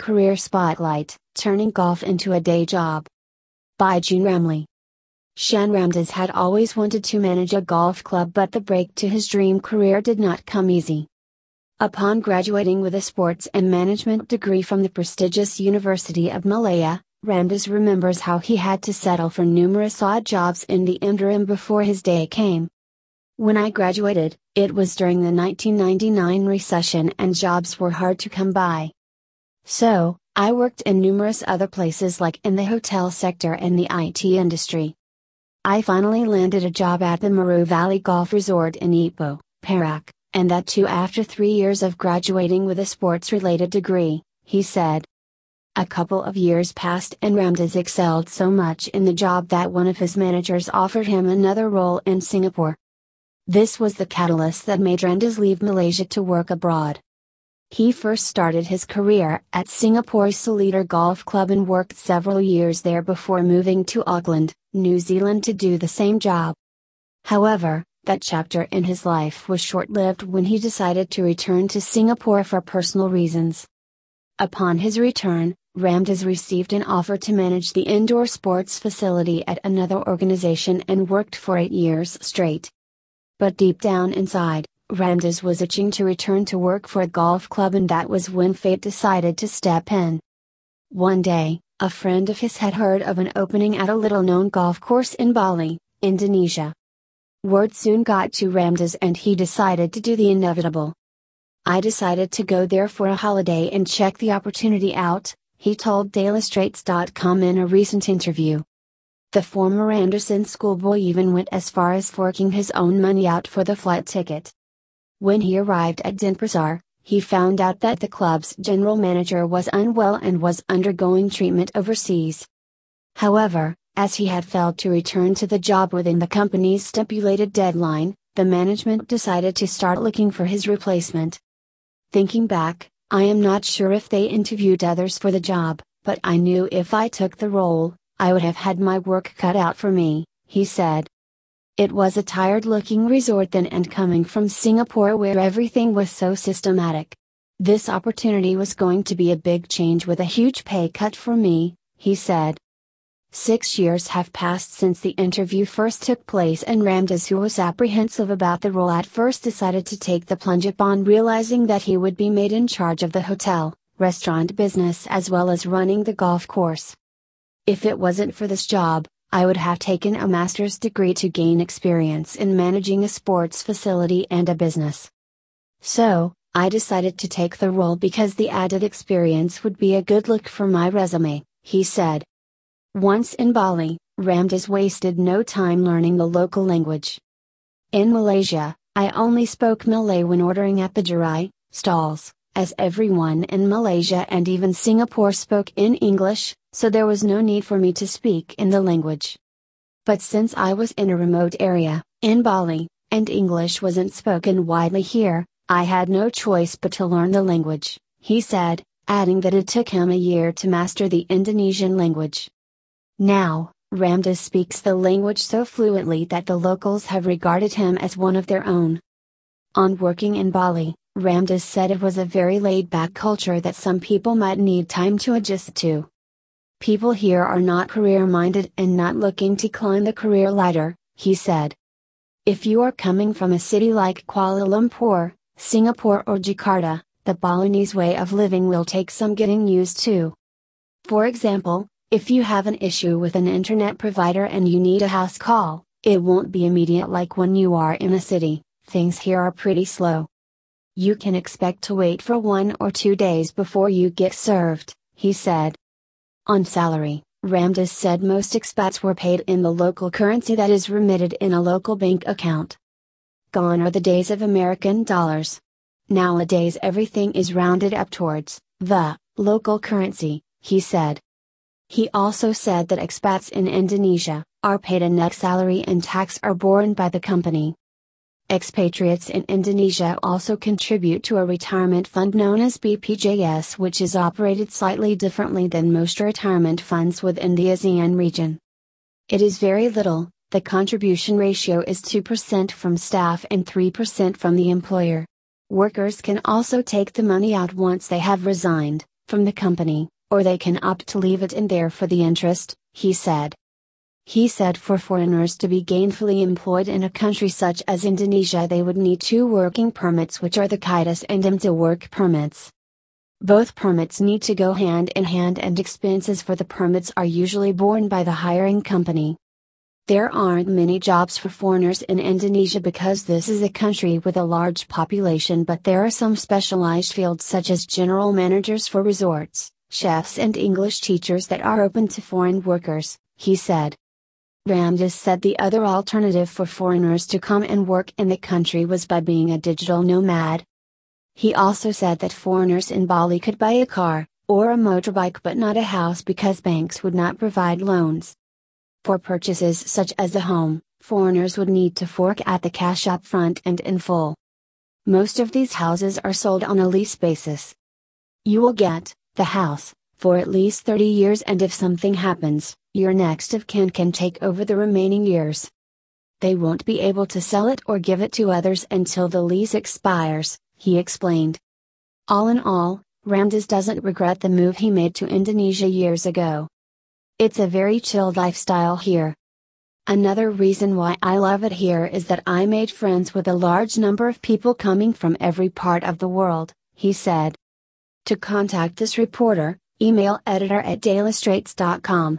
Career Spotlight Turning Golf into a Day Job. By June Ramley. Shan Ramdas had always wanted to manage a golf club, but the break to his dream career did not come easy. Upon graduating with a sports and management degree from the prestigious University of Malaya, Ramdas remembers how he had to settle for numerous odd jobs in the interim before his day came. When I graduated, it was during the 1999 recession and jobs were hard to come by. So, I worked in numerous other places like in the hotel sector and the IT industry. I finally landed a job at the Meru Valley Golf Resort in Ipoh, Perak, and that too after three years of graduating with a sports related degree, he said. A couple of years passed and Ramdas excelled so much in the job that one of his managers offered him another role in Singapore. This was the catalyst that made Ramdas leave Malaysia to work abroad. He first started his career at Singapore's Seletar Golf Club and worked several years there before moving to Auckland, New Zealand to do the same job. However, that chapter in his life was short lived when he decided to return to Singapore for personal reasons. Upon his return, Ramdas received an offer to manage the indoor sports facility at another organization and worked for eight years straight. But deep down inside, Ramdas was itching to return to work for a golf club, and that was when fate decided to step in. One day, a friend of his had heard of an opening at a little known golf course in Bali, Indonesia. Word soon got to Ramdas and he decided to do the inevitable. I decided to go there for a holiday and check the opportunity out, he told DailyStraits.com in a recent interview. The former Anderson schoolboy even went as far as forking his own money out for the flight ticket. When he arrived at Denpasar, he found out that the club's general manager was unwell and was undergoing treatment overseas. However, as he had failed to return to the job within the company's stipulated deadline, the management decided to start looking for his replacement. Thinking back, I am not sure if they interviewed others for the job, but I knew if I took the role, I would have had my work cut out for me, he said. It was a tired looking resort then and coming from Singapore where everything was so systematic. This opportunity was going to be a big change with a huge pay cut for me, he said. Six years have passed since the interview first took place, and Ramdas, who was apprehensive about the role at first, decided to take the plunge upon realizing that he would be made in charge of the hotel, restaurant business as well as running the golf course. If it wasn't for this job, I would have taken a master's degree to gain experience in managing a sports facility and a business. So, I decided to take the role because the added experience would be a good look for my resume, he said. Once in Bali, Ramdas wasted no time learning the local language. In Malaysia, I only spoke Malay when ordering at the Gerai stalls, as everyone in Malaysia and even Singapore spoke in English, so there was no need for me to speak in the language. But since I was in a remote area, in Bali, and English wasn't spoken widely here, I had no choice but to learn the language, he said, adding that it took him a year to master the Indonesian language. Now, Ramdas speaks the language so fluently that the locals have regarded him as one of their own. On working in Bali, Ramdas said it was a very laid back culture that some people might need time to adjust to. People here are not career minded and not looking to climb the career ladder, he said. If you are coming from a city like Kuala Lumpur, Singapore, or Jakarta, the Balinese way of living will take some getting used to. For example, if you have an issue with an internet provider and you need a house call, it won't be immediate like when you are in a city, things here are pretty slow. You can expect to wait for one or two days before you get served, he said. On salary, Ramdas said most expats were paid in the local currency that is remitted in a local bank account. Gone are the days of American dollars. Nowadays everything is rounded up towards the local currency, he said. He also said that expats in Indonesia are paid a net salary and tax are borne by the company. Expatriates in Indonesia also contribute to a retirement fund known as BPJS, which is operated slightly differently than most retirement funds within the ASEAN region. It is very little, the contribution ratio is 2% from staff and 3% from the employer. Workers can also take the money out once they have resigned, from the company, or they can opt to leave it in there for the interest, he said. He said for foreigners to be gainfully employed in a country such as Indonesia they would need two working permits which are the KITAS and IMTA work permits. Both permits need to go hand in hand and expenses for the permits are usually borne by the hiring company. There aren't many jobs for foreigners in Indonesia because this is a country with a large population but there are some specialized fields such as general managers for resorts, chefs and English teachers that are open to foreign workers, he said. Ramdas said the other alternative for foreigners to come and work in the country was by being a digital nomad. He also said that foreigners in Bali could buy a car, or a motorbike but not a house because banks would not provide loans. For purchases such as a home, foreigners would need to fork out the cash up front and in full. Most of these houses are sold on a lease basis. You will get the house for at least 30 years and if something happens, your next of kin can take over the remaining years. They won't be able to sell it or give it to others until the lease expires, he explained. All in all, Ramdas doesn't regret the move he made to Indonesia years ago. It's a very chill lifestyle here. Another reason why I love it here is that I made friends with a large number of people coming from every part of the world, he said. To contact this reporter, email editor at dailystraits.com.